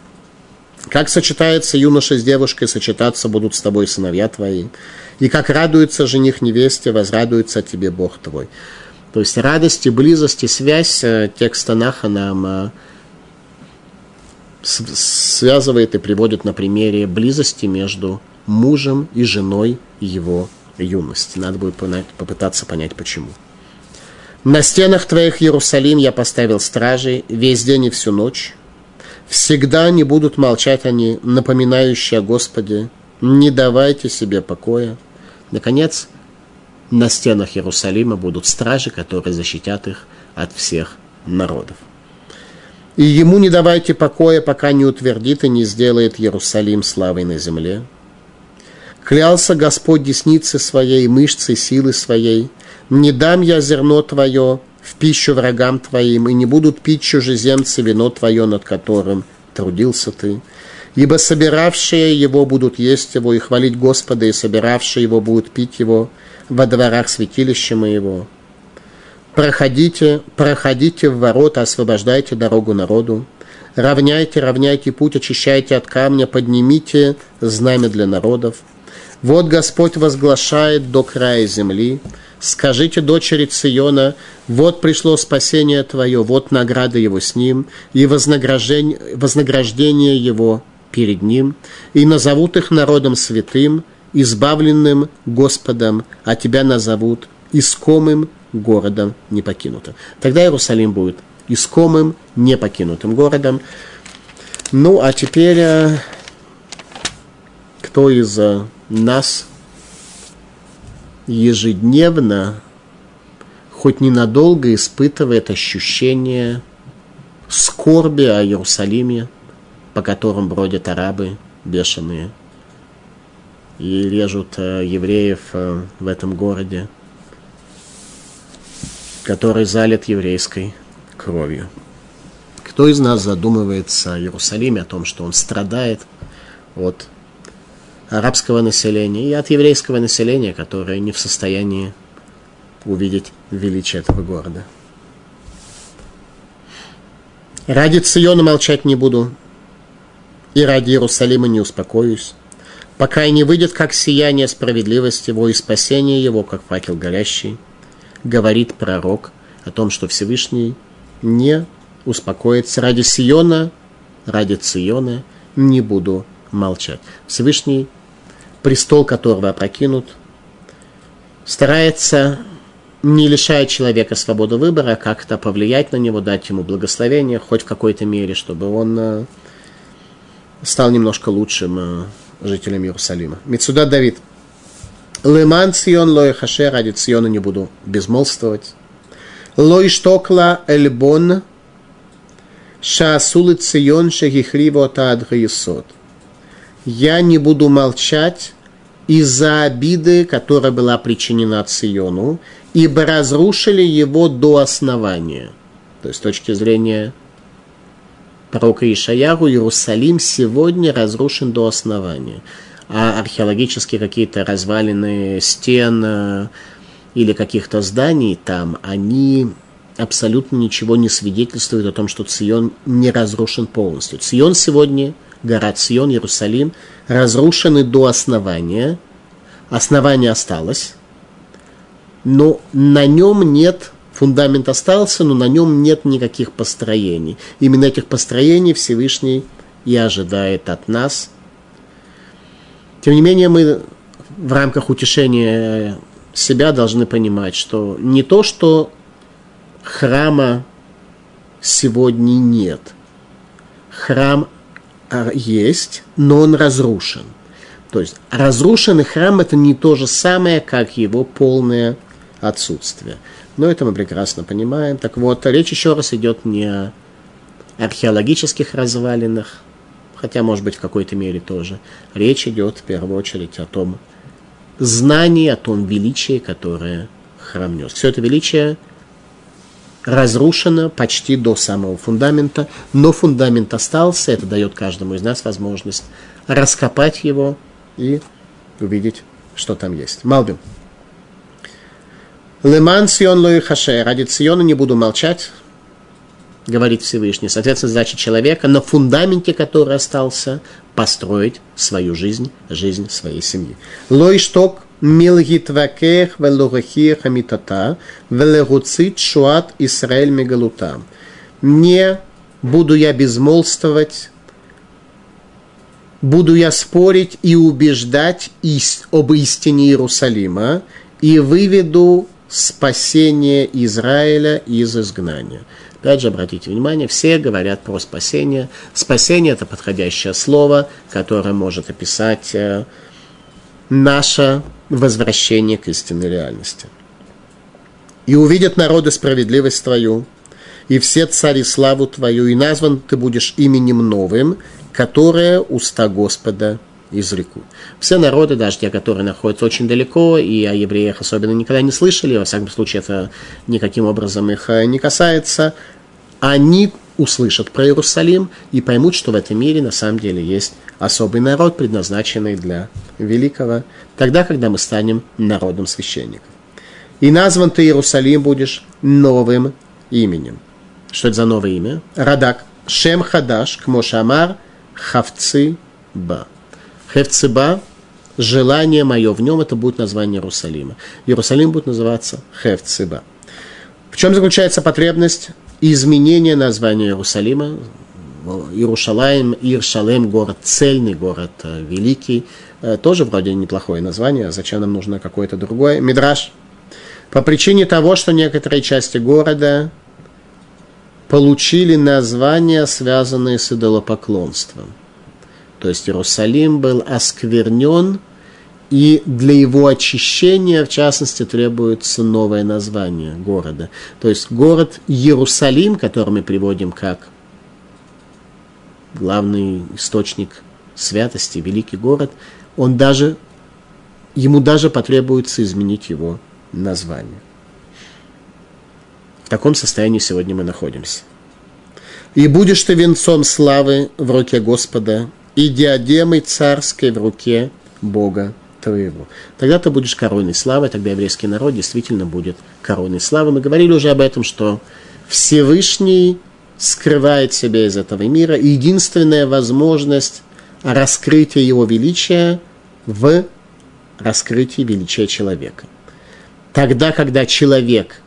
Как сочетается юноша с девушкой, сочетаться будут с тобой сыновья твои, и как радуется жених невесте, возрадуется тебе Бог твой. То есть радость и близость и связь э, текста Наха нам э, связывает и приводит на примере близости между мужем и женой его юности. Надо будет попытаться понять, почему. На стенах твоих, Иерусалим, я поставил стражей весь день и всю ночь. Всегда не будут молчать они, напоминающие о Господе. Не давайте себе покоя. Наконец, на стенах Иерусалима будут стражи, которые защитят их от всех народов. И ему не давайте покоя, пока не утвердит и не сделает Иерусалим славой на земле. Клялся Господь десницы своей, мышцы силы своей. Не дам я зерно твое в пищу врагам твоим, и не будут пить чужеземцы вино твое, над которым трудился ты. Ибо собиравшие его будут есть его и хвалить Господа, и собиравшие его будут пить его во дворах святилища моего. Проходите, проходите в ворота, освобождайте дорогу народу. Равняйте, равняйте путь, очищайте от камня, поднимите знамя для народов. Вот Господь возглашает до края земли. Скажите дочери Циона, вот пришло спасение твое, вот награда его с ним, и вознаграждение, вознаграждение его перед ним, и назовут их народом святым, избавленным Господом, а тебя назовут искомым городом непокинутым. Тогда Иерусалим будет искомым, непокинутым городом. Ну, а теперь э, кто из э, нас ежедневно, хоть ненадолго испытывает ощущение скорби о Иерусалиме, по которым бродят арабы бешеные и режут э, евреев в этом городе – который залит еврейской кровью. Кто из нас задумывается о Иерусалиме, о том, что он страдает от арабского населения и от еврейского населения, которое не в состоянии увидеть величие этого города. Ради Циона молчать не буду, и ради Иерусалима не успокоюсь, пока и не выйдет как сияние справедливости его и спасение его, как факел горящий – говорит пророк о том, что Всевышний не успокоится ради Сиона, ради Циона, не буду молчать. Всевышний, престол которого опрокинут, старается не лишая человека свободы выбора, как-то повлиять на него, дать ему благословение, хоть в какой-то мере, чтобы он э, стал немножко лучшим э, жителем Иерусалима. Мецуда Давид – Леман Цион лой хаше, ради Циона не буду безмолвствовать. Лой штокла эльбон, шаасулы Цион шагихриво таадгайсот. Я не буду молчать из-за обиды, которая была причинена Циону, ибо разрушили его до основания. То есть с точки зрения пророка Ишаяру, Иерусалим сегодня разрушен до основания а археологические какие-то развалины стен или каких-то зданий там, они абсолютно ничего не свидетельствуют о том, что Цион не разрушен полностью. Цион сегодня, гора Цион, Иерусалим, разрушены до основания. Основание осталось, но на нем нет фундамент остался, но на нем нет никаких построений. Именно этих построений Всевышний и ожидает от нас – тем не менее, мы в рамках утешения себя должны понимать, что не то, что храма сегодня нет. Храм есть, но он разрушен. То есть разрушенный храм это не то же самое, как его полное отсутствие. Но это мы прекрасно понимаем. Так вот, речь еще раз идет не о археологических развалинах, хотя, может быть, в какой-то мере тоже. Речь идет в первую очередь о том знании, о том величии, которое храм нес. Все это величие разрушено почти до самого фундамента, но фундамент остался, это дает каждому из нас возможность раскопать его и увидеть, что там есть. Малбим. Леман Сион Лои Хаше. Ради Сиона не буду молчать, говорит Всевышний. Соответственно, задача человека на фундаменте, который остался, построить свою жизнь, жизнь своей семьи. Лойшток милгитвакех велурахир хамитата велеруцит шуат Исраэль мегалута. Не буду я безмолвствовать, буду я спорить и убеждать об истине Иерусалима, и выведу спасение Израиля из изгнания. Опять же, обратите внимание, все говорят про спасение. Спасение – это подходящее слово, которое может описать э, наше возвращение к истинной реальности. «И увидят народы справедливость твою, и все цари славу твою, и назван ты будешь именем новым, которое уста Господа изрекут. Все народы, даже те, которые находятся очень далеко, и о евреях особенно никогда не слышали, во всяком случае это никаким образом их э, не касается, они услышат про Иерусалим и поймут, что в этом мире на самом деле есть особый народ, предназначенный для великого, тогда, когда мы станем народом священников. И назван ты Иерусалим будешь новым именем. Что это за новое имя? Радак. Шем Хадаш, Кмошамар, Хавцы Ба. Хевцеба, желание мое в нем, это будет название Иерусалима. Иерусалим будет называться Хевцеба. В чем заключается потребность изменения названия Иерусалима? Иерушалаем, Иршалем, город цельный, город э, великий. Э, тоже вроде неплохое название, зачем нам нужно какое-то другое? Мидраш. По причине того, что некоторые части города получили названия, связанные с идолопоклонством. То есть Иерусалим был осквернен, и для его очищения, в частности, требуется новое название города. То есть город Иерусалим, который мы приводим как главный источник святости, великий город, он даже, ему даже потребуется изменить его название. В таком состоянии сегодня мы находимся. «И будешь ты венцом славы в руке Господа, и диадемой царской в руке Бога твоего. Тогда ты будешь короной славы, тогда еврейский народ действительно будет короной славы. Мы говорили уже об этом, что Всевышний скрывает себя из этого мира, и единственная возможность раскрытия его величия в раскрытии величия человека. Тогда, когда человек,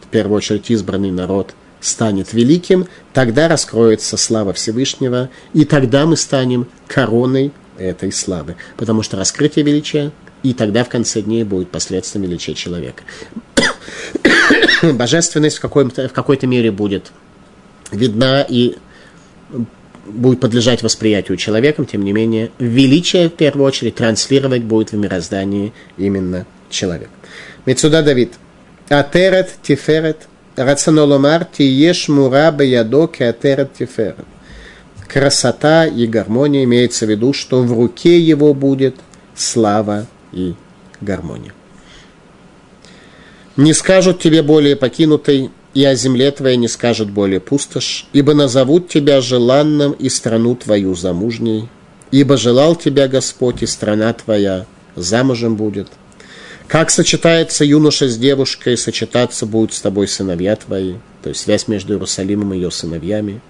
в первую очередь избранный народ, станет великим, тогда раскроется слава Всевышнего, и тогда мы станем короной этой славы, потому что раскрытие величия, и тогда в конце дней будет последствием величия человека. (coughs) Божественность в, какой-то, в какой-то мере будет видна и будет подлежать восприятию человеком, тем не менее, величие в первую очередь транслировать будет в мироздании именно человек. Мецуда Давид. Атерет тиферет рационоломар тиеш мура ядок атерет тиферет. Красота и гармония имеется в виду, что в руке его будет слава и гармония. Не скажут тебе более покинутой, и о земле твоей не скажут более пустошь, ибо назовут тебя желанным и страну твою замужней, ибо желал тебя Господь, и страна твоя замужем будет. Как сочетается юноша с девушкой, сочетаться будут с тобой сыновья твои, то есть связь между Иерусалимом и ее сыновьями.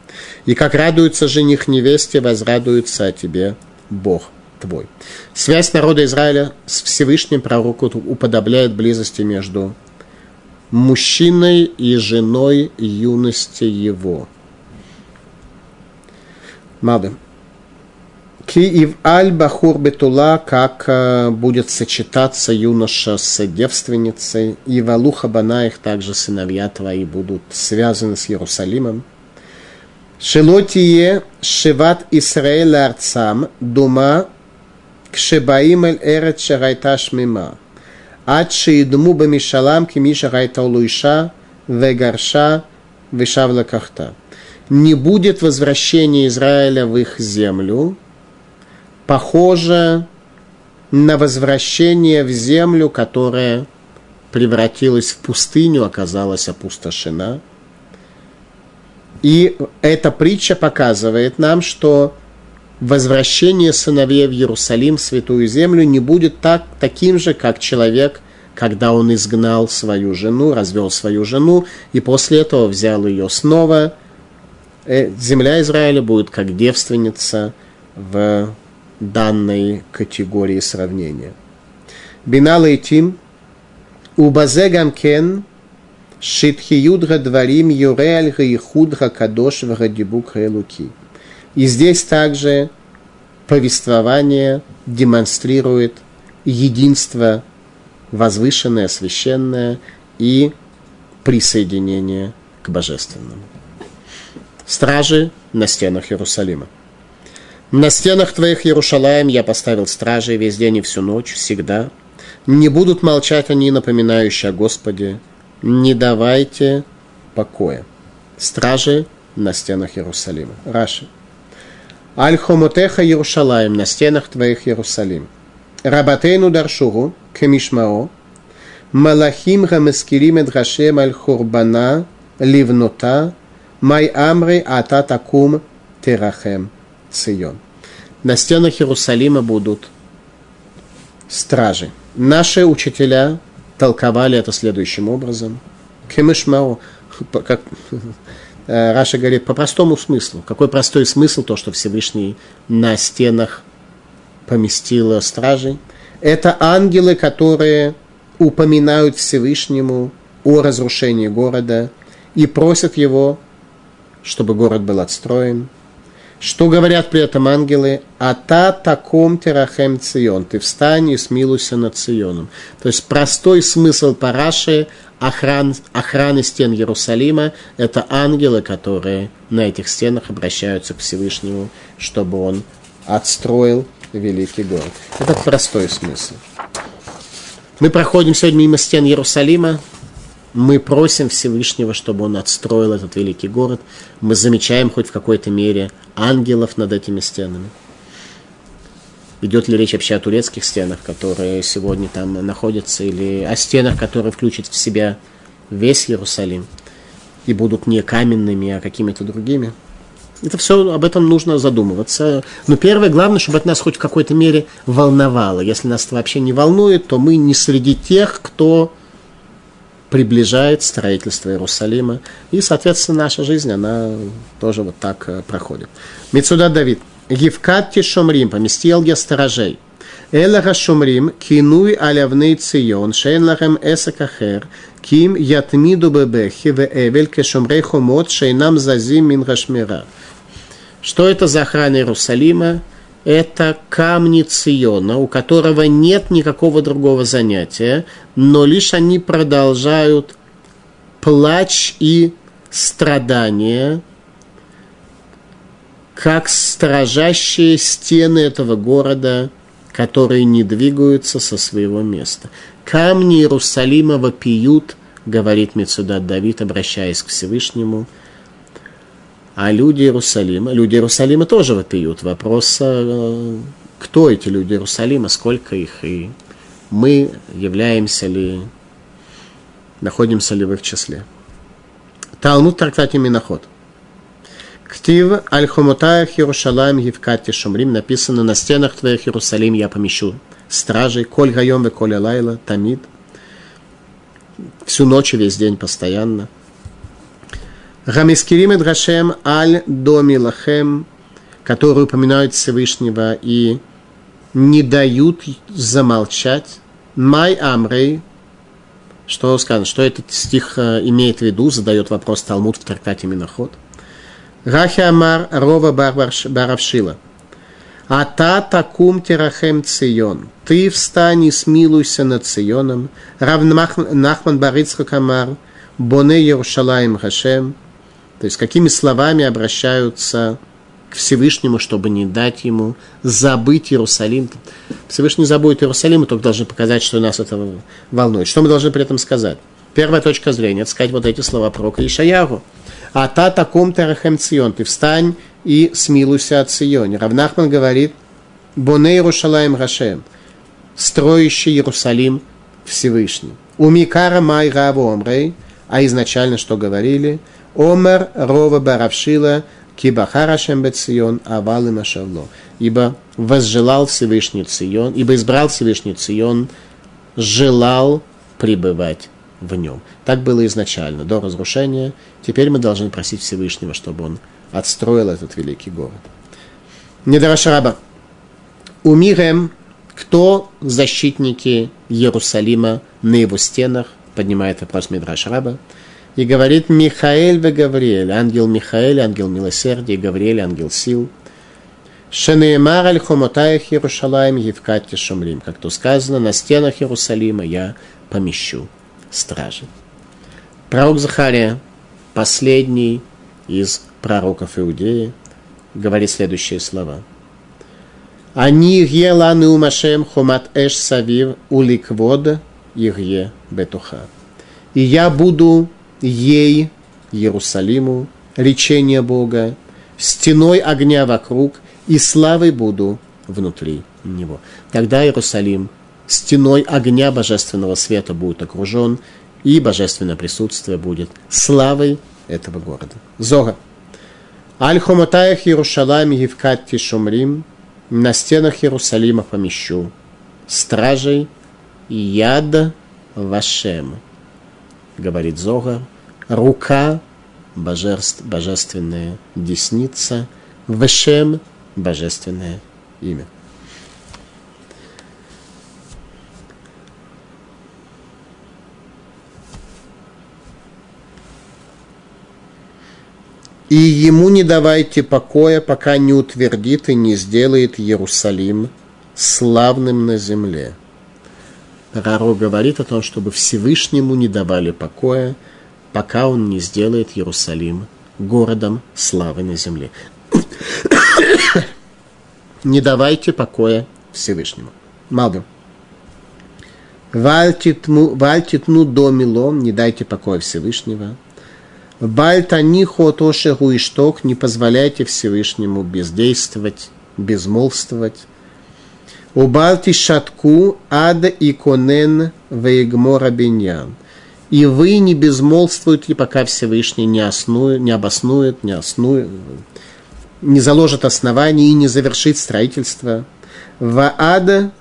И как радуется жених невесте, возрадуется о тебе Бог твой. Связь народа Израиля с Всевышним пророку уподобляет близости между мужчиной и женой юности его. Мадам. Ки ив аль бахур бетула, как э, будет сочетаться юноша с девственницей, и валуха бана их также сыновья твои будут связаны с Иерусалимом. Шелотие шиват Исраэль арцам дума кшебаим эль эрет шагайта шмима. עד שידמו במשאלם כמי שראיתה לו אישה וגרשה ושב לקחתה. Не будет возвращения Израиля в их землю, похоже на возвращение в землю, которая превратилась в пустыню, оказалась опустошена. И эта притча показывает нам, что возвращение сыновей в Иерусалим, в Святую Землю, не будет так, таким же, как человек, когда он изгнал свою жену, развел свою жену, и после этого взял ее снова. Э, земля Израиля будет как девственница в данной категории сравнения. Бинал Эйтим, Убазе Гамкен, Шитхиюд Гадварим Юреаль Гаихуд Гакадош Вагадибук Хайлуки. И здесь также повествование демонстрирует единство возвышенное, священное и присоединение к божественному. Стражи на стенах Иерусалима. На стенах твоих, Иерушалаем, я поставил стражей весь день и всю ночь, всегда. Не будут молчать они, напоминающие о Господе. Не давайте покоя. Стражи на стенах Иерусалима. Раши. Аль-Хомотеха Иерушалаем, на стенах твоих Иерусалим. Рабатейну Даршуру, Кемишмао, Малахим Рамескирим Эдрашем Аль-Хурбана, Ливнота, Май Амри Ата Такум Терахем Цион. На стенах Иерусалима будут стражи. Наши учителя толковали это следующим образом. Кемишмао, (laughs) как (laughs) э, Раша говорит, по простому смыслу. Какой простой смысл то, что Всевышний на стенах поместил стражей? Это ангелы, которые упоминают Всевышнему о разрушении города и просят его, чтобы город был отстроен. Что говорят при этом ангелы? «Ата таком терахем цион» – «Ты встань и смилуйся над Ционом». То есть простой смысл параши охран, охраны стен Иерусалима – это ангелы, которые на этих стенах обращаются к Всевышнему, чтобы он отстроил великий город. Это простой смысл. Мы проходим сегодня мимо стен Иерусалима, мы просим Всевышнего, чтобы он отстроил этот великий город. Мы замечаем хоть в какой-то мере ангелов над этими стенами. Идет ли речь вообще о турецких стенах, которые сегодня там находятся, или о стенах, которые включат в себя весь Иерусалим и будут не каменными, а какими-то другими? Это все, об этом нужно задумываться. Но первое, главное, чтобы это нас хоть в какой-то мере волновало. Если нас это вообще не волнует, то мы не среди тех, кто приближает строительство Иерусалима. И, соответственно, наша жизнь, она тоже вот так э, проходит. Мецуда Давид. Евкатти Шумрим, поместил я сторожей. Элаха Шумрим, кинуй алявней цион, шейн лахем эсакахер, ким ятмиду бебехи ве эвель кешумрей хумот, шейнам зазим мин рашмира. Что это за охрана Иерусалима? Это камни Циона, у которого нет никакого другого занятия, но лишь они продолжают плач и страдания, как сторожащие стены этого города, которые не двигаются со своего места. Камни Иерусалима вопиют, говорит Мецудат Давид, обращаясь к Всевышнему – а люди Иерусалима, люди Иерусалима тоже вопиют. Вопрос, э, кто эти люди Иерусалима, сколько их, и мы являемся ли, находимся ли в их числе. Талмуд трактате Миноход. Ктив аль-Хумутаях Иерушалаем Евкати Шумрим написано на стенах твоих Иерусалим я помещу стражей, коль гайом и коль лайла, тамид. Всю ночь и весь день постоянно – Рамискирим Эдрашем Аль Доми Лахем, которые упоминают Всевышнего и не дают замолчать. Май Амрей, что сказано, что этот стих э, имеет в виду, задает вопрос Талмуд в трактате Миноход. Рахи Амар Рова Баравшила. Ата такум терахем цион. Ты встань и смилуйся над Ционом. Рав Нахман Барицхак Амар. Боне Yerushalayim Хашем. То есть какими словами обращаются к Всевышнему, чтобы не дать ему забыть Иерусалим. Всевышний забудет Иерусалим, мы только должны показать, что нас это волнует. Что мы должны при этом сказать? Первая точка зрения – это сказать вот эти слова пророка Ишаяру. А та таком терахем цион, ты встань и смилуйся от Сионе. Равнахман говорит, боне Иерушалаем Рашем, строящий Иерусалим Всевышний. Умикара май раву омрей, а изначально что говорили – Омер Рова Баравшила Кибахара Шембецион Авалы Машавло. Ибо возжелал Всевышний Цион, ибо избрал Всевышний Цион, желал пребывать в нем. Так было изначально, до разрушения. Теперь мы должны просить Всевышнего, чтобы он отстроил этот великий город. Недарашараба. Умирем, кто защитники Иерусалима на его стенах, поднимает вопрос Мидраш Раба и говорит Михаэль и Гавриэль, ангел Михаэль, ангел милосердия, Гавриэль, ангел сил. Шенеемар аль хомотаях Иерушалаем Евкати Шумрим. Как то сказано, на стенах Иерусалима я помещу стражи. Пророк Захария, последний из пророков Иудеи, говорит следующие слова. Они еланы умашем хомат эш савив уликвод ирье бетуха. И я буду ей, Иерусалиму, речение Бога, стеной огня вокруг, и славой буду внутри него. Тогда Иерусалим стеной огня божественного света будет окружен, и божественное присутствие будет славой этого города. Зора. Аль-Хомотаях Иерушалайм Евкат Тишумрим на стенах Иерусалима помещу стражей яд Вашем, говорит Зога, рука божеств, божественная десница, Вашем божественное имя. И ему не давайте покоя, пока не утвердит и не сделает Иерусалим славным на земле. Пророк говорит о том, чтобы Всевышнему не давали покоя, пока он не сделает Иерусалим городом славы на земле. не давайте покоя Всевышнему. Малбим. Вальтитну до милом, не дайте покоя Всевышнего. Бальтанихо тошеху и шток, не позволяйте Всевышнему бездействовать, безмолвствовать. У Балти шатку ада и конен вейгмора беньян. И вы не безмолвствуете, пока Всевышний не, основует, не обоснует, не основует, не заложит оснований и не завершит строительство. Ваада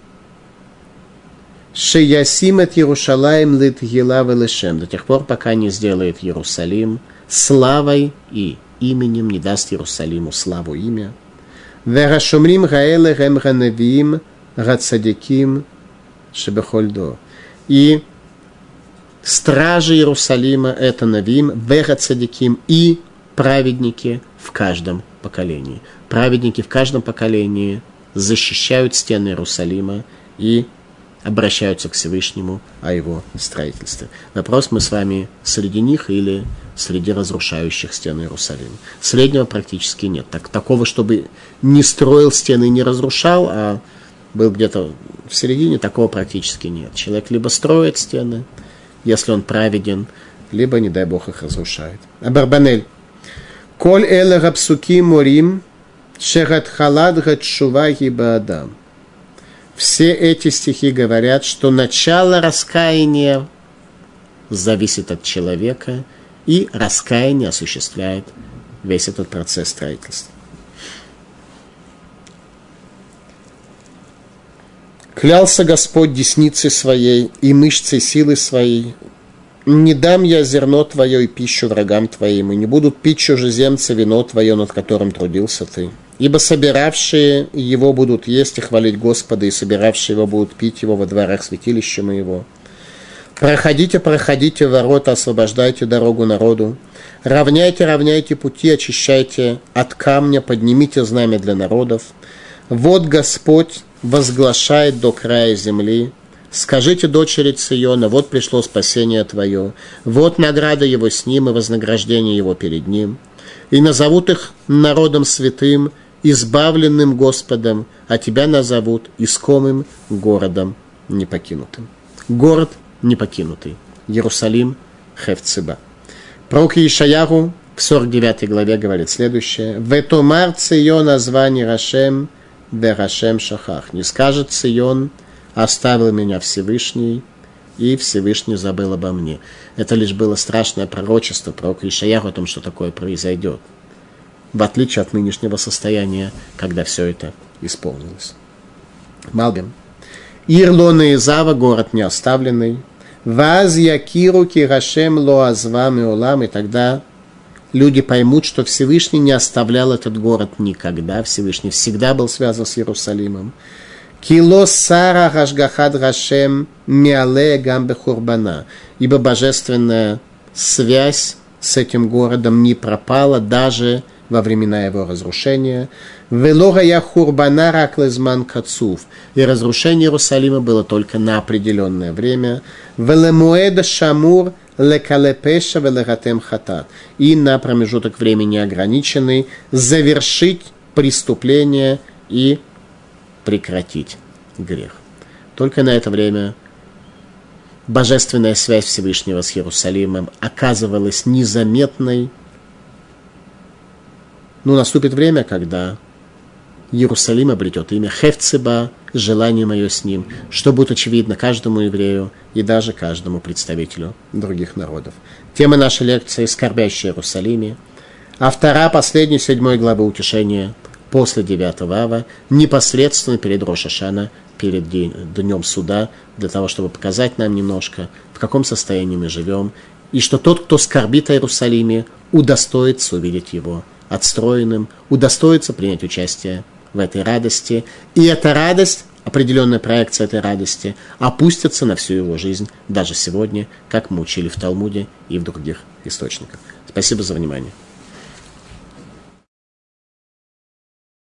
Шеясимет Иерушалаем лит Елава Лешем, до тех пор, пока не сделает Иерусалим славой и именем, не даст Иерусалиму славу имя. Верашумрим Гаэле Рем Ганевим Рацадиким Шебехольдо. И стражи Иерусалима это Навим, Верацадиким и праведники в каждом поколении. Праведники в каждом поколении защищают стены Иерусалима и обращаются к Всевышнему о его строительстве. Вопрос, мы с вами среди них или среди разрушающих стены Иерусалима. Среднего практически нет. Так, такого, чтобы не строил стены и не разрушал, а был где-то в середине, такого практически нет. Человек либо строит стены, если он праведен, либо, не дай Бог, их разрушает. Абарбанель. Коль эле рапсуки морим, шерат халад гатшува адам. Все эти стихи говорят, что начало раскаяния зависит от человека, и раскаяние осуществляет весь этот процесс строительства. Клялся Господь десницей своей и мышцей силы своей. Не дам я зерно твое и пищу врагам твоим, и не будут пить чужеземцы вино твое, над которым трудился ты. Ибо собиравшие его будут есть и хвалить Господа, и собиравшие его будут пить его во дворах святилища моего. Проходите, проходите ворота, освобождайте дорогу народу. Равняйте, равняйте пути, очищайте от камня, поднимите знамя для народов. Вот Господь возглашает до края земли. Скажите дочери Циона, вот пришло спасение твое, вот награда его с ним и вознаграждение его перед ним. И назовут их народом святым, избавленным Господом, а тебя назовут искомым городом непокинутым. Город непокинутый. Иерусалим Хевциба. Пророк Ишаяру в 49 главе говорит следующее. «Ветомар Цион название Рашем, де Рашем Шахах». Не скажет Цион, оставил меня Всевышний, и Всевышний забыл обо мне. Это лишь было страшное пророчество пророка Ишаяру о том, что такое произойдет в отличие от нынешнего состояния, когда все это исполнилось. Малбим. Ирлона и Зава, город не оставленный. Ваз Якиру Кирашем Лоазвам и Олам, и тогда люди поймут, что Всевышний не оставлял этот город никогда. Всевышний всегда был связан с Иерусалимом. Кило Сара Рашгахад Рашем Миале Гамбе Хурбана. Ибо божественная связь с этим городом не пропала даже во времена его разрушения. Велога я хурбана раклезман кацув. И разрушение Иерусалима было только на определенное время. Велемуэда шамур лекалепеша велегатем хатат. И на промежуток времени ограниченный завершить преступление и прекратить грех. Только на это время божественная связь Всевышнего с Иерусалимом оказывалась незаметной. Но наступит время, когда Иерусалим обретет имя Хевцеба, желание мое с ним, что будет очевидно каждому еврею и даже каждому представителю других народов. Тема нашей лекции «Скорбящий Иерусалиме», вторая, последняя, седьмой глава утешения после 9 ава, непосредственно перед Рошашана, перед днем суда, для того, чтобы показать нам немножко, в каком состоянии мы живем, и что тот, кто скорбит о Иерусалиме, удостоится увидеть его отстроенным, удостоится принять участие в этой радости. И эта радость, определенная проекция этой радости, опустится на всю его жизнь, даже сегодня, как мы учили в Талмуде и в других источниках. Спасибо за внимание.